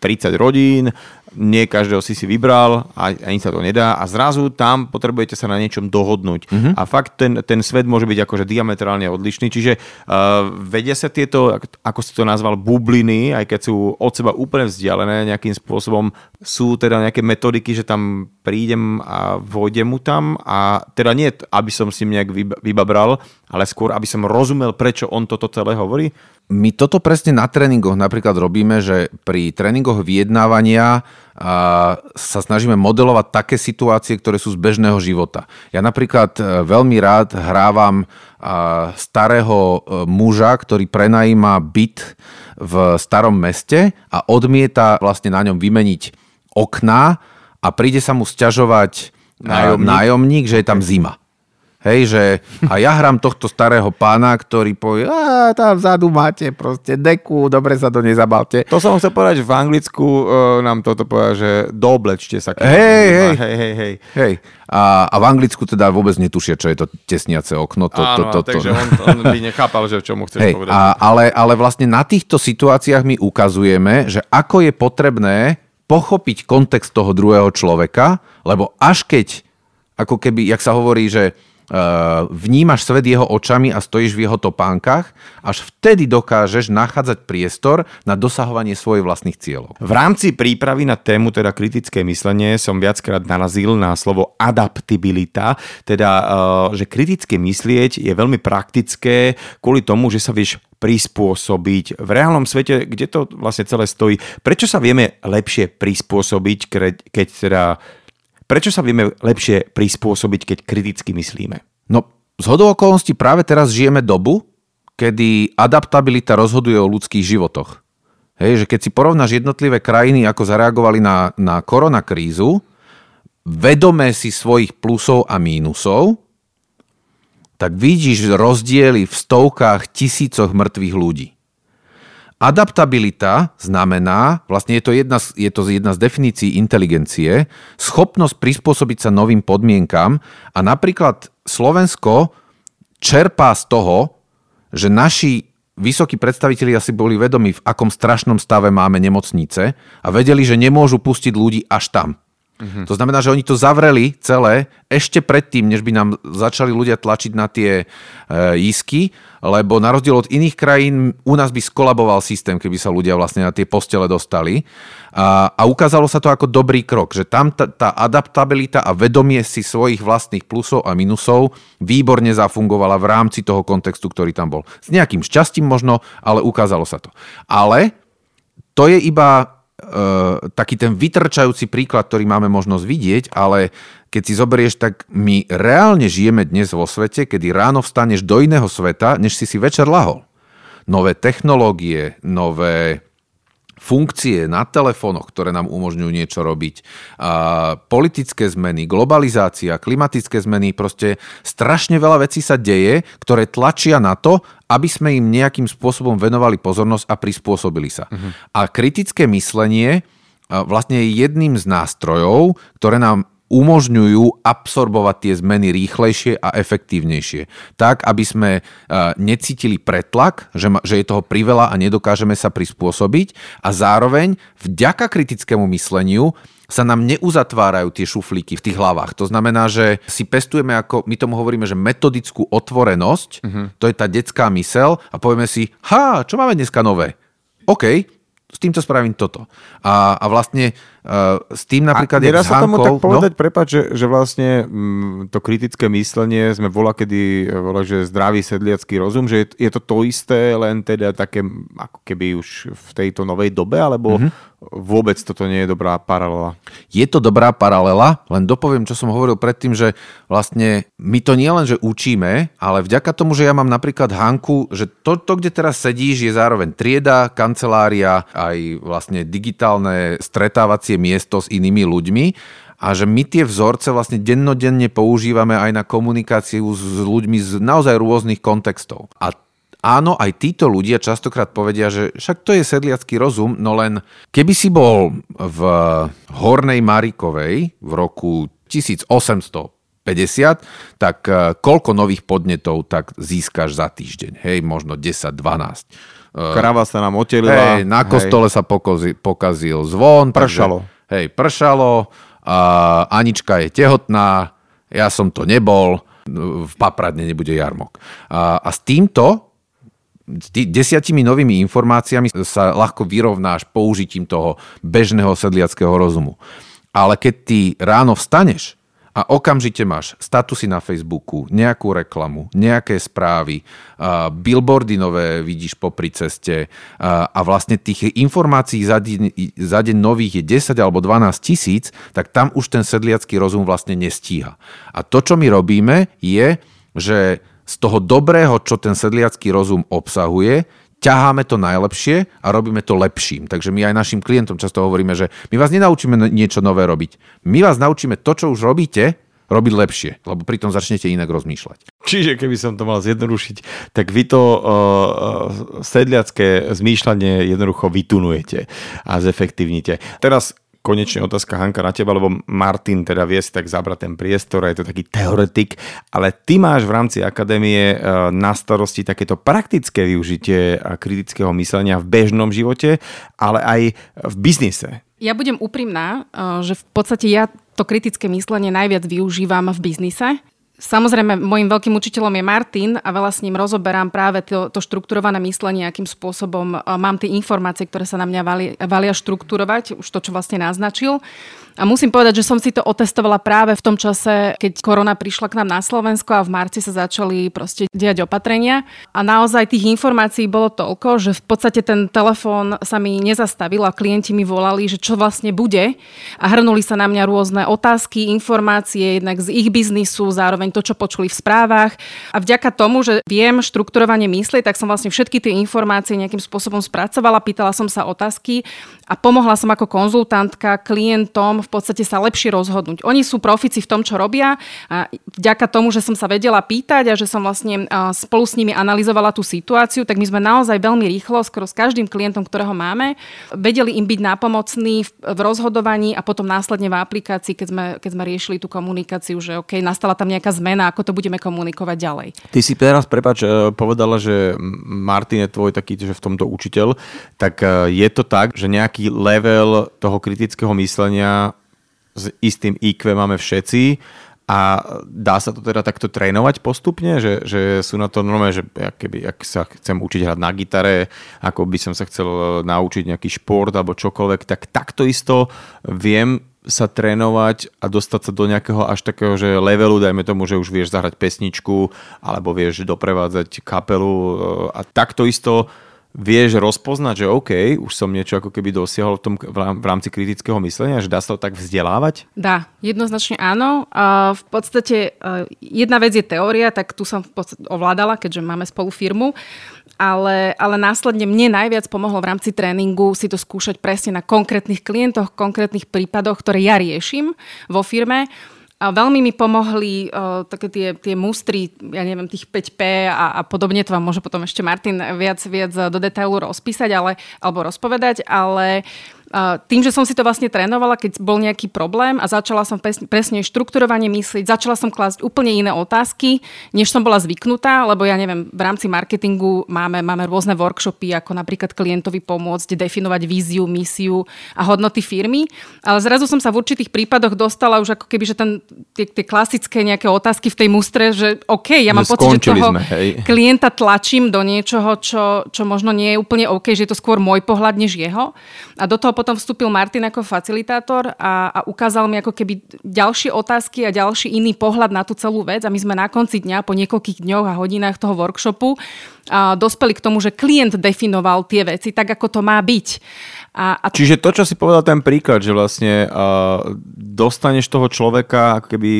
30 rodín, nie každého si si vybral a ani sa to nedá a zrazu tam potrebujete sa na niečom dohodnúť. Uh-huh. A fakt ten, ten svet môže byť akože diametrálne odlišný, čiže uh, vedia sa tieto, ako si to nazval, bubliny, aj keď sú od seba úplne vzdialené nejakým spôsobom, sú teda nejaké metodiky, že tam prídem a vojdem mu tam a teda nie, aby som si nejak vybabral, ale skôr, aby som rozumel, prečo on toto celé hovorí? My toto presne na tréningoch napríklad robíme, že pri tréningoch vyjednávania sa snažíme modelovať také situácie, ktoré sú z bežného života. Ja napríklad e, veľmi rád hrávam starého e, muža, ktorý prenajíma byt v starom meste a odmieta vlastne na ňom vymeniť okná a príde sa mu sťažovať nájomník, nájomník že je tam zima. Hej, že a ja hrám tohto starého pána, ktorý povie, a tam vzadu máte proste deku, dobre sa do nej zabalte. To som chcel povedať, že v Anglicku uh, nám toto povedal, že doblečte sa. Hej, hej, hej, hej, hej. hej. A, a v Anglicku teda vôbec netušia, čo je to tesniace okno. To, Áno, to, to, to, takže on, on by nechápal, že čo mu chceš hej, povedať. A, ale, ale vlastne na týchto situáciách my ukazujeme, že ako je potrebné pochopiť kontext toho druhého človeka, lebo až keď, ako keby, jak sa hovorí, že vnímaš svet jeho očami a stojíš v jeho topánkach, až vtedy dokážeš nachádzať priestor na dosahovanie svojich vlastných cieľov. V rámci prípravy na tému teda kritické myslenie som viackrát narazil na slovo adaptibilita, teda eh, že kritické myslieť je veľmi praktické kvôli tomu, že sa vieš prispôsobiť v reálnom svete, kde to vlastne celé stojí. Prečo sa vieme lepšie prispôsobiť, keď teda Prečo sa vieme lepšie prispôsobiť, keď kriticky myslíme? No, z hodou okolností práve teraz žijeme dobu, kedy adaptabilita rozhoduje o ľudských životoch. Hej, že keď si porovnáš jednotlivé krajiny, ako zareagovali na, na koronakrízu, vedomé si svojich plusov a mínusov, tak vidíš rozdiely v stovkách, tisícoch mŕtvych ľudí. Adaptabilita znamená, vlastne je to, jedna, je to jedna z definícií inteligencie, schopnosť prispôsobiť sa novým podmienkam a napríklad Slovensko čerpá z toho, že naši vysokí predstavitelia si boli vedomi, v akom strašnom stave máme nemocnice a vedeli, že nemôžu pustiť ľudí až tam. Mm-hmm. To znamená, že oni to zavreli celé ešte predtým, než by nám začali ľudia tlačiť na tie e, isky, lebo na rozdiel od iných krajín u nás by skolaboval systém, keby sa ľudia vlastne na tie postele dostali. A, a ukázalo sa to ako dobrý krok, že tam tá, tá adaptabilita a vedomie si svojich vlastných plusov a minusov výborne zafungovala v rámci toho kontextu, ktorý tam bol. S nejakým šťastím možno, ale ukázalo sa to. Ale to je iba taký ten vytrčajúci príklad, ktorý máme možnosť vidieť, ale keď si zoberieš, tak my reálne žijeme dnes vo svete, kedy ráno vstaneš do iného sveta, než si si večer lahol. Nové technológie, nové funkcie na telefónoch, ktoré nám umožňujú niečo robiť, a politické zmeny, globalizácia, klimatické zmeny, proste strašne veľa vecí sa deje, ktoré tlačia na to, aby sme im nejakým spôsobom venovali pozornosť a prispôsobili sa. Uh-huh. A kritické myslenie vlastne je jedným z nástrojov, ktoré nám umožňujú absorbovať tie zmeny rýchlejšie a efektívnejšie. Tak, aby sme e, necítili pretlak, že, že je toho priveľa a nedokážeme sa prispôsobiť a zároveň vďaka kritickému mysleniu sa nám neuzatvárajú tie šuflíky v tých hlavách. To znamená, že si pestujeme ako, my tomu hovoríme, že metodickú otvorenosť, uh-huh. to je tá detská mysel a povieme si, ha, čo máme dneska nové? OK, s týmto spravím toto. A, a vlastne s tým napríklad... A nedá sa tomu tak no? povedať, no? prepáč, že, že vlastne m, mm, to kritické myslenie sme volá, kedy volá, že zdravý sedliacký rozum, že je, je to to isté, len teda také ako keby už v tejto novej dobe, alebo mm-hmm vôbec toto nie je dobrá paralela. Je to dobrá paralela, len dopoviem, čo som hovoril predtým, že vlastne my to nie len, že učíme, ale vďaka tomu, že ja mám napríklad Hanku, že to, to kde teraz sedíš, je zároveň trieda, kancelária, aj vlastne digitálne stretávacie miesto s inými ľuďmi a že my tie vzorce vlastne dennodenne používame aj na komunikáciu s ľuďmi z naozaj rôznych kontextov. A áno, aj títo ľudia častokrát povedia, že však to je sedliacký rozum, no len keby si bol v Hornej Marikovej v roku 1850, tak eh, koľko nových podnetov tak získaš za týždeň? Hej, možno 10, 12. Eh, Krava sa nám otelila. Hej, na kostole hej. sa pokazil, pokazil zvon. Pršalo. Takže, hej, pršalo. A Anička je tehotná, ja som to nebol, v Papradne nebude jarmok. A, a s týmto desiatimi novými informáciami sa ľahko vyrovnáš použitím toho bežného sedliackého rozumu. Ale keď ty ráno vstaneš a okamžite máš statusy na Facebooku, nejakú reklamu, nejaké správy, uh, billboardy nové vidíš popri ceste a vlastne tých informácií za deň, za deň nových je 10 alebo 12 tisíc, tak tam už ten sedliacký rozum vlastne nestíha. A to, čo my robíme, je, že z toho dobrého, čo ten sedliacký rozum obsahuje, ťaháme to najlepšie a robíme to lepším. Takže my aj našim klientom často hovoríme, že my vás nenaučíme niečo nové robiť. My vás naučíme to, čo už robíte, robiť lepšie, lebo pritom začnete inak rozmýšľať. Čiže keby som to mal zjednodušiť, tak vy to uh, sedliacké zmýšľanie jednoducho vytunujete a zefektívnite. Teraz konečne otázka Hanka na teba, lebo Martin teda vie si tak zabrať ten priestor a je to taký teoretik, ale ty máš v rámci akadémie e, na starosti takéto praktické využitie kritického myslenia v bežnom živote, ale aj v biznise. Ja budem úprimná, e, že v podstate ja to kritické myslenie najviac využívam v biznise. Samozrejme, môjim veľkým učiteľom je Martin a veľa s ním rozoberám práve to, to štrukturované myslenie, akým spôsobom mám tie informácie, ktoré sa na mňa valia, valia štrukturovať, už to, čo vlastne naznačil. A musím povedať, že som si to otestovala práve v tom čase, keď korona prišla k nám na Slovensko a v marci sa začali proste diať opatrenia. A naozaj tých informácií bolo toľko, že v podstate ten telefón sa mi nezastavil a klienti mi volali, že čo vlastne bude. A hrnuli sa na mňa rôzne otázky, informácie, jednak z ich biznisu, zároveň to, čo počuli v správach. A vďaka tomu, že viem štrukturovanie mysli, tak som vlastne všetky tie informácie nejakým spôsobom spracovala, pýtala som sa otázky a pomohla som ako konzultantka klientom v podstate sa lepšie rozhodnúť. Oni sú profici v tom, čo robia a vďaka tomu, že som sa vedela pýtať a že som vlastne spolu s nimi analyzovala tú situáciu, tak my sme naozaj veľmi rýchlo, skoro s každým klientom, ktorého máme, vedeli im byť nápomocní v rozhodovaní a potom následne v aplikácii, keď sme, keď sme riešili tú komunikáciu, že OK, nastala tam nejaká zmena, ako to budeme komunikovať ďalej. Ty si teraz, prepač, e, povedala, že Martin je tvoj taký, že v tomto učiteľ, tak e, je to tak, že nejaký level toho kritického myslenia s istým IQ máme všetci a dá sa to teda takto trénovať postupne, že, že sú na to normálne, že keby, ak sa chcem učiť hrať na gitare, ako by som sa chcel e, naučiť nejaký šport alebo čokoľvek, tak takto isto viem sa trénovať a dostať sa do nejakého až takého, že levelu, dajme tomu, že už vieš zahrať pesničku alebo vieš doprevádzať kapelu e, a takto isto vieš rozpoznať, že OK, už som niečo ako keby dosiahol v, tom, v rámci kritického myslenia, že dá sa to tak vzdelávať? Dá, jednoznačne áno. A v podstate jedna vec je teória, tak tu som v podstate ovládala, keďže máme spolu firmu, ale, ale následne mne najviac pomohlo v rámci tréningu si to skúšať presne na konkrétnych klientoch, konkrétnych prípadoch, ktoré ja riešim vo firme a veľmi mi pomohli uh, také tie, tie mustry, ja neviem, tých 5P a, a podobne, to vám môže potom ešte Martin viac, viac do detailu rozpísať, ale, alebo rozpovedať, ale tým, že som si to vlastne trénovala, keď bol nejaký problém a začala som presne štrukturovanie myslieť, začala som klásť úplne iné otázky, než som bola zvyknutá, lebo ja neviem, v rámci marketingu máme, máme rôzne workshopy, ako napríklad klientovi pomôcť definovať víziu, misiu a hodnoty firmy, ale zrazu som sa v určitých prípadoch dostala už ako keby, že ten, tie, tie klasické nejaké otázky v tej mustre, že OK, ja mám pocit, že toho sme, klienta tlačím do niečoho, čo, čo možno nie je úplne OK, že je to skôr môj pohľad než jeho. A do toho potom vstúpil Martin ako facilitátor a, a ukázal mi ako keby ďalšie otázky a ďalší iný pohľad na tú celú vec a my sme na konci dňa po niekoľkých dňoch a hodinách toho workshopu a dospeli k tomu, že klient definoval tie veci tak, ako to má byť. A, a... Čiže to, čo si povedal ten príklad, že vlastne uh, dostaneš toho človeka ako keby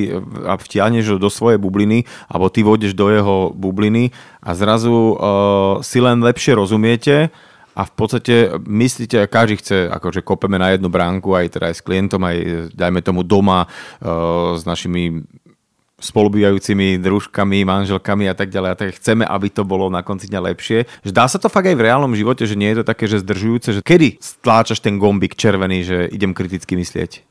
a vtiahneš do svojej bubliny alebo ty vodeš do jeho bubliny a zrazu uh, si len lepšie rozumiete a v podstate myslíte, každý chce, akože kopeme na jednu bránku, aj teda aj s klientom, aj dajme tomu doma uh, s našimi spolubývajúcimi družkami, manželkami a tak ďalej. A tak chceme, aby to bolo na konci dňa lepšie. Že dá sa to fakt aj v reálnom živote, že nie je to také, že zdržujúce, že kedy stláčaš ten gombik červený, že idem kriticky myslieť?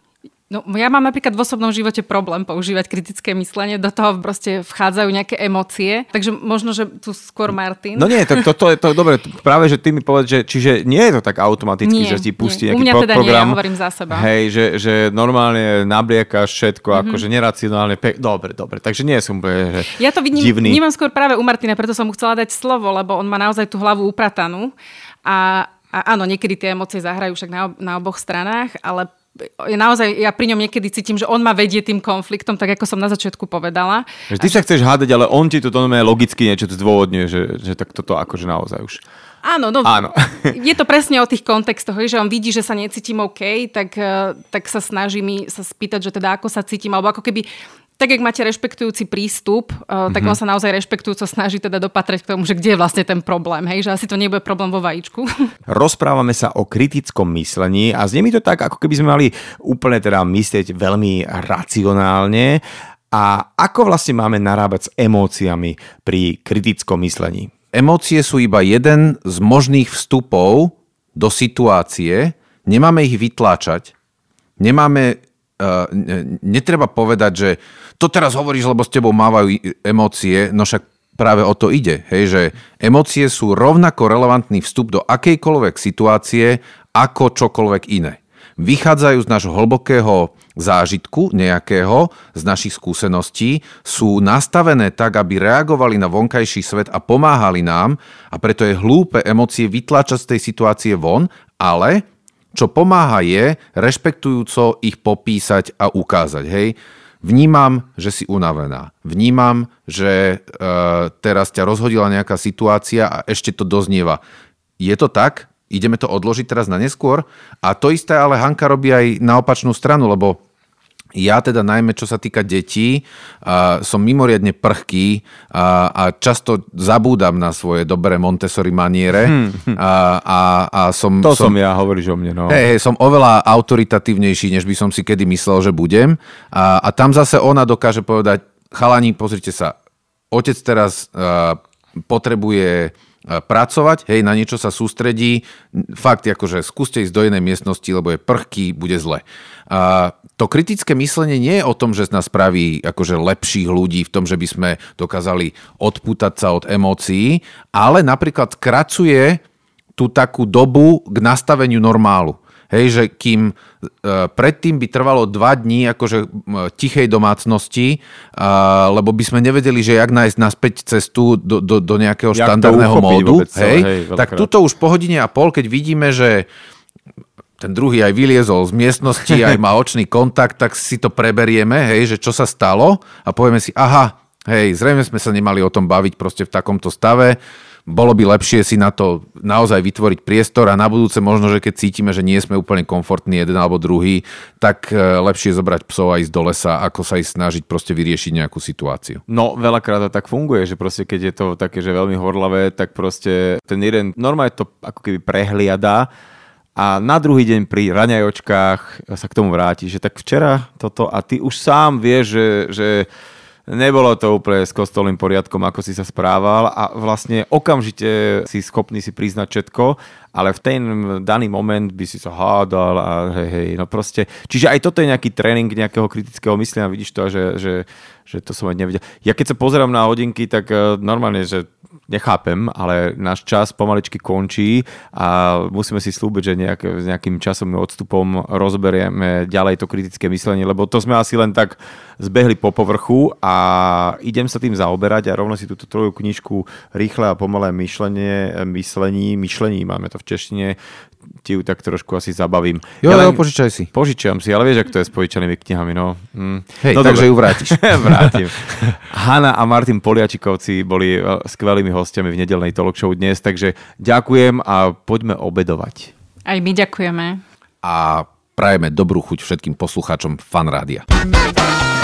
No, ja mám napríklad v osobnom živote problém používať kritické myslenie, do toho proste vchádzajú nejaké emócie, takže možno, že tu skôr Martin. No nie, to, to, to je to dobre, práve, že ty mi povedz, že čiže nie je to tak automaticky, nie, že ti pustí nie. nejaký U mňa teda program. nie, ja hovorím za seba. Hej, že, že normálne nabliekaš všetko, mm-hmm. akože neracionálne, pe- dobre, dobre, takže nie som úplne, že Ja to vidím, divný. vnímam skôr práve u Martina, preto som mu chcela dať slovo, lebo on má naozaj tú hlavu upratanú a, a áno, niekedy tie emócie zahrajú však na, na oboch stranách, ale ja naozaj, ja pri ňom niekedy cítim, že on ma vedie tým konfliktom, tak ako som na začiatku povedala. Že ty sa chceš hádať, ale on ti to logicky niečo zdôvodňuje, že, že tak toto akože naozaj už. Áno, no, Áno. je to presne o tých kontextoch, že on vidí, že sa necítim OK, tak, eh, tak sa snaží mi sa spýtať, že teda ako sa cítim, alebo ako keby tak, ak máte rešpektujúci prístup, uh, tak mm-hmm. on sa naozaj rešpektujúco snaží teda dopatrať k tomu, že kde je vlastne ten problém, hej, že asi to nebude problém vo vajíčku. Rozprávame sa o kritickom myslení a znie mi to tak, ako keby sme mali úplne teda myslieť veľmi racionálne. A ako vlastne máme narábať s emóciami pri kritickom myslení? Emócie sú iba jeden z možných vstupov do situácie. Nemáme ich vytláčať. Nemáme Uh, netreba povedať, že to teraz hovoríš, lebo s tebou mávajú emócie, no však práve o to ide, hej, že emócie sú rovnako relevantný vstup do akejkoľvek situácie ako čokoľvek iné. Vychádzajú z nášho hlbokého zážitku nejakého, z našich skúseností, sú nastavené tak, aby reagovali na vonkajší svet a pomáhali nám a preto je hlúpe emócie vytlačať z tej situácie von, ale čo pomáha je rešpektujúco ich popísať a ukázať. Hej, vnímam, že si unavená. Vnímam, že e, teraz ťa rozhodila nejaká situácia a ešte to doznieva. Je to tak? Ideme to odložiť teraz na neskôr? A to isté ale Hanka robí aj na opačnú stranu, lebo ja teda najmä, čo sa týka detí, uh, som mimoriadne prchký uh, a často zabúdam na svoje dobré Montessori maniere. Hmm. Uh, a, a som, to som, som ja, hovoríš o mne. No. Hej, hej, som oveľa autoritatívnejší, než by som si kedy myslel, že budem. A, a tam zase ona dokáže povedať, chalani, pozrite sa, otec teraz uh, potrebuje pracovať, hej, na niečo sa sústredí, fakt akože skúste ísť do inej miestnosti, lebo je prchký, bude zle. A to kritické myslenie nie je o tom, že nás spraví akože lepších ľudí v tom, že by sme dokázali odputať sa od emócií, ale napríklad kracuje tú takú dobu k nastaveniu normálu. Hej, že kým e, predtým by trvalo dva dní akože e, tichej domácnosti, e, lebo by sme nevedeli, že jak nájsť naspäť cestu do, do, do nejakého jak štandardného módu, hej, hej, tak tuto už po hodine a pol, keď vidíme, že ten druhý aj vyliezol z miestnosti, aj má očný kontakt, tak si to preberieme, hej, že čo sa stalo a povieme si, aha, hej, zrejme sme sa nemali o tom baviť proste v takomto stave, bolo by lepšie si na to naozaj vytvoriť priestor a na budúce možno, že keď cítime, že nie sme úplne komfortní jeden alebo druhý, tak e, lepšie zobrať psov a ísť do lesa, ako sa ísť snažiť proste vyriešiť nejakú situáciu. No, veľakrát to tak funguje, že proste keď je to také, že veľmi horlavé, tak proste ten jeden normálne to ako keby prehliada a na druhý deň pri raňajočkách sa k tomu vráti, že tak včera toto a ty už sám vieš, že, že nebolo to úplne s kostolným poriadkom, ako si sa správal a vlastne okamžite si schopný si priznať všetko, ale v ten daný moment by si sa hádal a hej, hej, no proste. Čiže aj toto je nejaký tréning nejakého kritického myslenia, vidíš to, že, že, že to som aj nevidel. Ja keď sa pozerám na hodinky, tak eh, normálne, že nechápem, ale náš čas pomaličky končí a musíme si slúbiť, že nejak, s nejakým časovým odstupom rozberieme ďalej to kritické myslenie, lebo to sme asi len tak zbehli po povrchu a idem sa tým zaoberať a rovno si túto troju knižku Rýchle a pomalé myšlenie, myslení, myšlení, máme to v češtine, ti ju tak trošku asi zabavím. Jo, ja len, jo, požičaj si. Požičiam si, ale vieš, ak to je s požičanými knihami, no. Mm. Hej, no takže ju vrátiš. Vrátim. Hanna a Martin Poliačikovci boli eh, skvelými hostiami v nedelnej talk show dnes, takže ďakujem a poďme obedovať. Aj my ďakujeme. A prajeme dobrú chuť všetkým poslucháčom Fanrádia. Nedelná